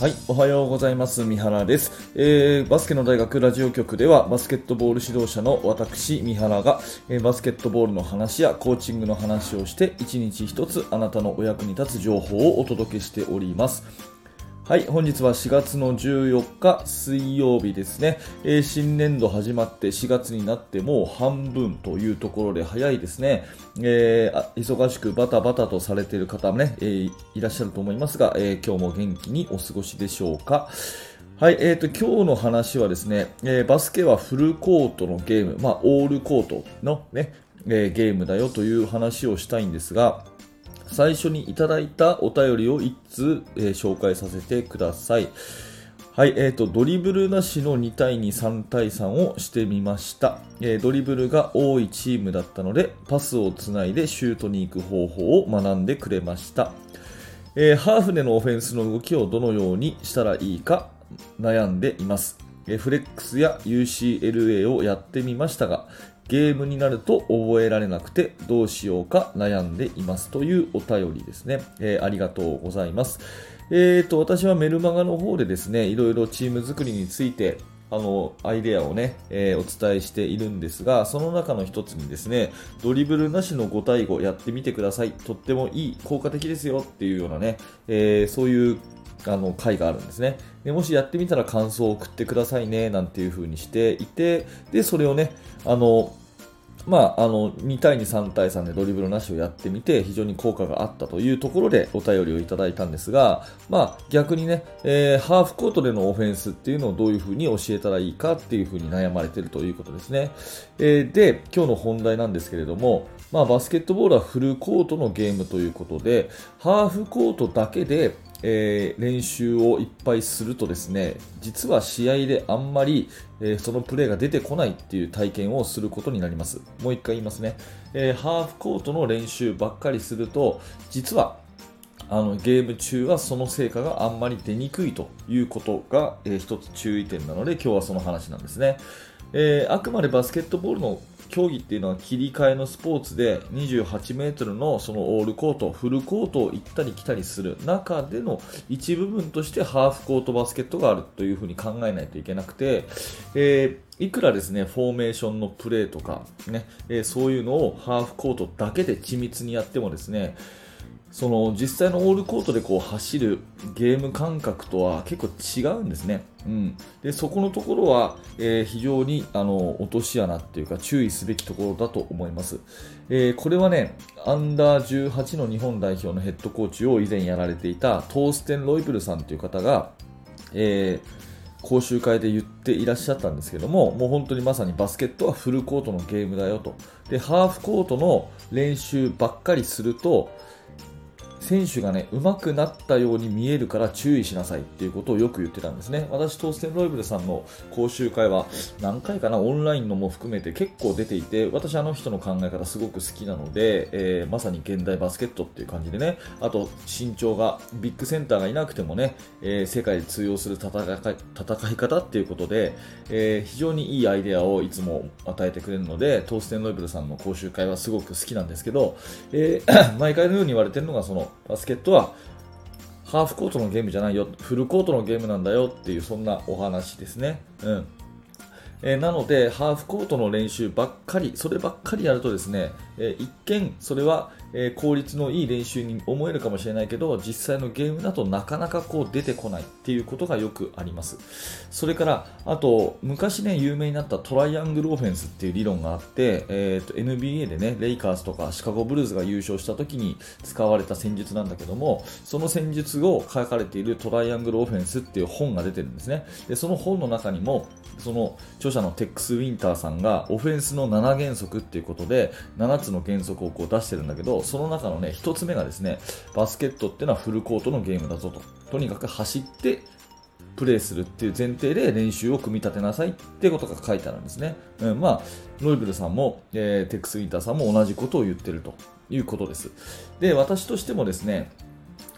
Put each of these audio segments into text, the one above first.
はい、おはようございます。三原です、えー、バスケの大学ラジオ局では、バスケットボール指導者の私、三原が、えー、バスケットボールの話やコーチングの話をして、一日一つあなたのお役に立つ情報をお届けしております。はい、本日は4月の14日水曜日ですね、えー、新年度始まって4月になってもう半分というところで早いですね、えー、忙しくバタバタとされている方もね、えー、いらっしゃると思いますが、え今日も元気にお過ごしでしょうか。はい、えーと、今日の話はですね、えバスケはフルコートのゲーム、まあ、オールコートのね、えゲームだよという話をしたいんですが、最初にいただいたお便りを1通、えー、紹介させてください。はい、えーと、ドリブルなしの2対2、3対3をしてみました、えー、ドリブルが多いチームだったので、パスをつないでシュートに行く方法を学んでくれました。えー、ハーフでのオフェンスの動きをどのようにしたらいいか悩んでいます。フレックスや UCLA をやってみましたが、ゲームになると覚えられなくてどうしようか悩んでいますというお便りですね。えー、ありがとうございます。えーと、私はメルマガの方でですね、いろいろチーム作りについてあの、アイデアをね、えー、お伝えしているんですが、その中の一つにですね、ドリブルなしの5対5やってみてください。とってもいい、効果的ですよっていうようなね、えー、そういうあの回があるんですねで。もしやってみたら感想を送ってくださいね、なんていう風にしていて、で、それをね、あの、まあ、あの2対2、3対3でドリブルなしをやってみて非常に効果があったというところでお便りをいただいたんですが、まあ、逆にね、えー、ハーフコートでのオフェンスっていうのをどういうふうに教えたらいいかっていうふうに悩まれているということですね。えー、で、今日の本題なんですけれども、まあ、バスケットボールはフルコートのゲームということで、ハーフコートだけでえー、練習をいっぱいするとですね実は試合であんまり、えー、そのプレーが出てこないっていう体験をすることになります。もう一回言いますね、えー、ハーフコートの練習ばっかりすると実はあのゲーム中はその成果があんまり出にくいということが、えー、一つ注意点なので今日はその話なんですね、えー、あくまでバスケットボールの競技っていうのは切り替えのスポーツで28メートルのそのオールコート、フルコートを行ったり来たりする中での一部分としてハーフコートバスケットがあるというふうに考えないといけなくて、えー、いくらですね、フォーメーションのプレーとかね、えー、そういうのをハーフコートだけで緻密にやってもですね、その実際のオールコートでこう走るゲーム感覚とは結構違うんですね。うん、でそこのところは、えー、非常にあの落とし穴っていうか注意すべきところだと思います、えー、これはねアンダー18の日本代表のヘッドコーチを以前やられていたトーステン・ロイブルさんという方が、えー、講習会で言っていらっしゃったんですけどももう本当にまさにバスケットはフルコートのゲームだよと。でハーフコートの練習ばっかりすると選手がね、上手くなったように見えるから注意しなさいっていうことをよく言ってたんですね。私、トーステンロイブルさんの講習会は何回かな、オンラインのも含めて結構出ていて、私あの人の考え方すごく好きなので、えー、まさに現代バスケットっていう感じでね、あと身長が、ビッグセンターがいなくてもね、えー、世界で通用する戦い戦い方っていうことで、えー、非常にいいアイデアをいつも与えてくれるので、トーステンロイブルさんの講習会はすごく好きなんですけど、え 毎回のように言われてるのがその、バスケットはハーフコートのゲームじゃないよ、フルコートのゲームなんだよっていう、そんなお話ですね。うん。えー、なので、ハーフコートの練習ばっかり、そればっかりやるとですね、え、一見それはえ、効率のいい練習に思えるかもしれないけど実際のゲームだとなかなかこう出てこないっていうことがよくあります。それからあと昔ね有名になったトライアングルオフェンスっていう理論があって、えーと、NBA でねレイカーズとかシカゴブルーズが優勝した時に使われた戦術なんだけどもその戦術を書かれているトライアングルオフェンスっていう本が出てるんですね。でその本の中にもその著者のテックス・ウィンターさんがオフェンスの7原則っていうことで7つの原則をこう出してるんだけどその中のね、1つ目がですね、バスケットっていうのはフルコートのゲームだぞと。とにかく走ってプレーするっていう前提で練習を組み立てなさいってことが書いてあるんですね。うん、まあ、ロイブルさんも、えー、テックスインターさんも同じことを言ってるということです。で、私としてもですね、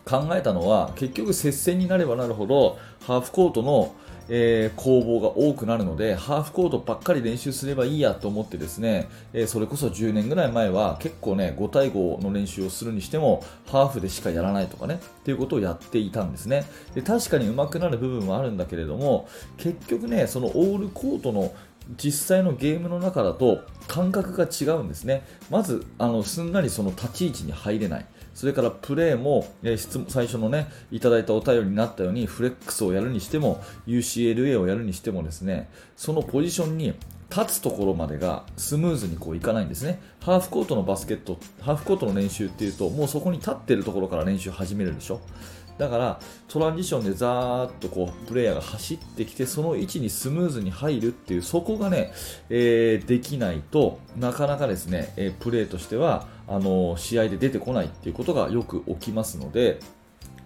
考えたのは結局接戦になればなるほどハーフコートのえー、攻防が多くなるので、ハーフコートばっかり練習すればいいやと思ってですね、えー、それこそ10年ぐらい前は結構ね、5対5の練習をするにしても、ハーフでしかやらないとかね、っていうことをやっていたんですね。で確かに上手くなる部分はあるんだけれども、結局ね、そのオールコートの実際のゲームの中だと感覚が違うんですね。まず、あのすんなりその立ち位置に入れない。それからプレーも、えー、最初のね、いただいたお便りになったように、フレックスをやるにしても、UCLA をやるにしてもですね、そのポジションに立つところまでがスムーズにこういかないんですね。ハーフコートのバスケット、ハーフコートの練習っていうと、もうそこに立ってるところから練習始めるでしょ。だからトランジションでザーッとこうプレイヤーが走ってきてその位置にスムーズに入るっていうそこがね、えー、できないとなかなかですね、えー、プレーとしてはあのー、試合で出てこないっていうことがよく起きますので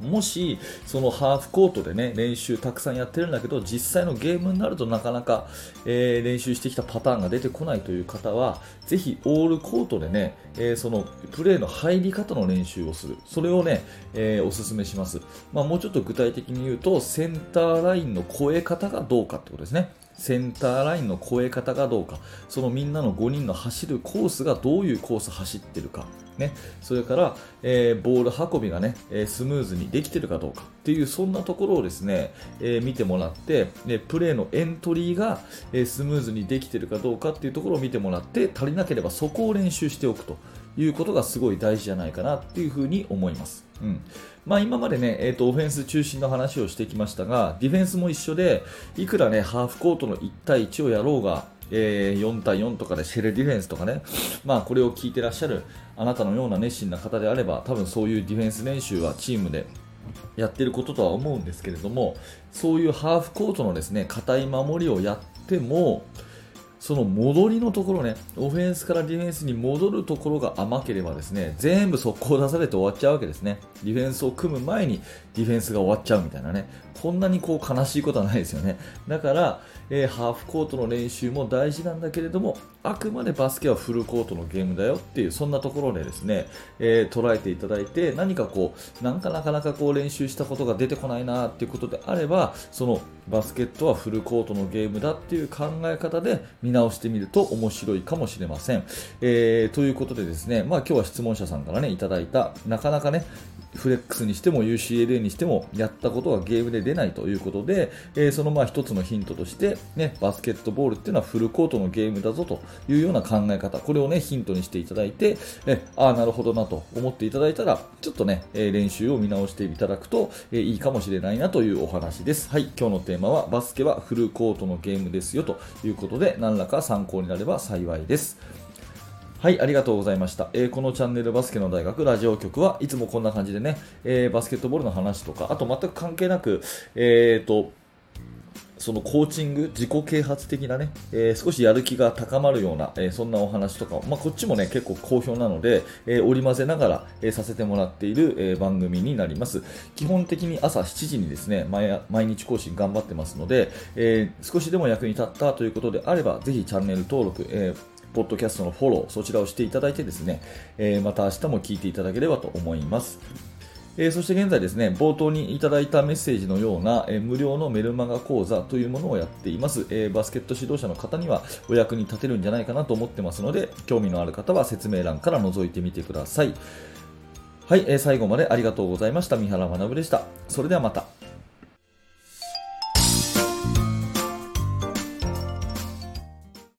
もしそのハーフコートでね練習たくさんやってるんだけど実際のゲームになるとなかなか、えー、練習してきたパターンが出てこないという方はぜひオールコートでね、えー、そのプレーの入り方の練習をする。それをね、えー、おすすめします、まあ、もうちょっと具体的に言うとセンターラインの越え方がどうかってことですね。センターラインの越え方がどうか、そのみんなの5人の走るコースがどういうコース走ってるか、ね、それから、えー、ボール運びがね、えスムーズにできてるかどうか。っていう、そんなところをですね、えー、見てもらって、でプレーのエントリーが、えスムーズにできてるかどうかっていうところを見てもらって、足りなければそこを練習しておくと。いうことがすごい大事じゃないかなっていうふうに思います。うんまあ、今までね、えーと、オフェンス中心の話をしてきましたが、ディフェンスも一緒で、いくらね、ハーフコートの1対1をやろうが、えー、4対4とかでシェルディフェンスとかね、まあ、これを聞いてらっしゃるあなたのような熱心な方であれば、多分そういうディフェンス練習はチームでやってることとは思うんですけれども、そういうハーフコートのですね、硬い守りをやっても、その戻りのところね、オフェンスからディフェンスに戻るところが甘ければですね、全部速攻出されて終わっちゃうわけですね。ディフェンスを組む前にディフェンスが終わっちゃうみたいなね。こんなにこう悲しいことはないですよね。だから、えー、ハーフコートの練習も大事なんだけれども、あくまでバスケはフルコートのゲームだよっていう、そんなところでですね、えー、捉えていただいて、何かこう、なんかなかなかこう練習したことが出てこないなっていうことであれば、そのバスケットはフルコートのゲームだっていう考え方で見直してみると面白いかもしれません。えー、ということでですね、まあ今日は質問者さんからね、いただいた、なかなかね、フレックスにしても UCLA にしてもやったことがゲームで出ないということで、えー、そのまあ一つのヒントとして、ね、バスケットボールっていうのはフルコートのゲームだぞというような考え方、これをね、ヒントにしていただいて、えああ、なるほどなと思っていただいたら、ちょっとね、え練習を見直していただくと、えいいかもしれないなというお話です。はい、今日のテーマはバスケはフルコートのゲームですよということで、何らか参考になれば幸いです。はい、ありがとうございました。えー、このチャンネルバスケの大学ラジオ局はいつもこんな感じでね、えー、バスケットボールの話とか、あと全く関係なく、えーと、そのコーチング、自己啓発的なね、えー、少しやる気が高まるような、えー、そんなお話とか、まあ、こっちもね、結構好評なので、えー、織り交ぜながら、えさせてもらっている、え番組になります。基本的に朝7時にですね、毎日更新頑張ってますので、え少しでも役に立ったということであれば、ぜひチャンネル登録、えポッドキャストのフォロー、そちらをしていただいてですね、えー、また明日も聞いていただければと思います。えー、そして現在ですね、冒頭にいただいたメッセージのような、えー、無料のメルマガ講座というものをやっています、えー、バスケット指導者の方にはお役に立てるんじゃないかなと思ってますので、興味のある方は説明欄から覗いてみてください。はい、え最後までありがとうございました。三原学でした。それではまた。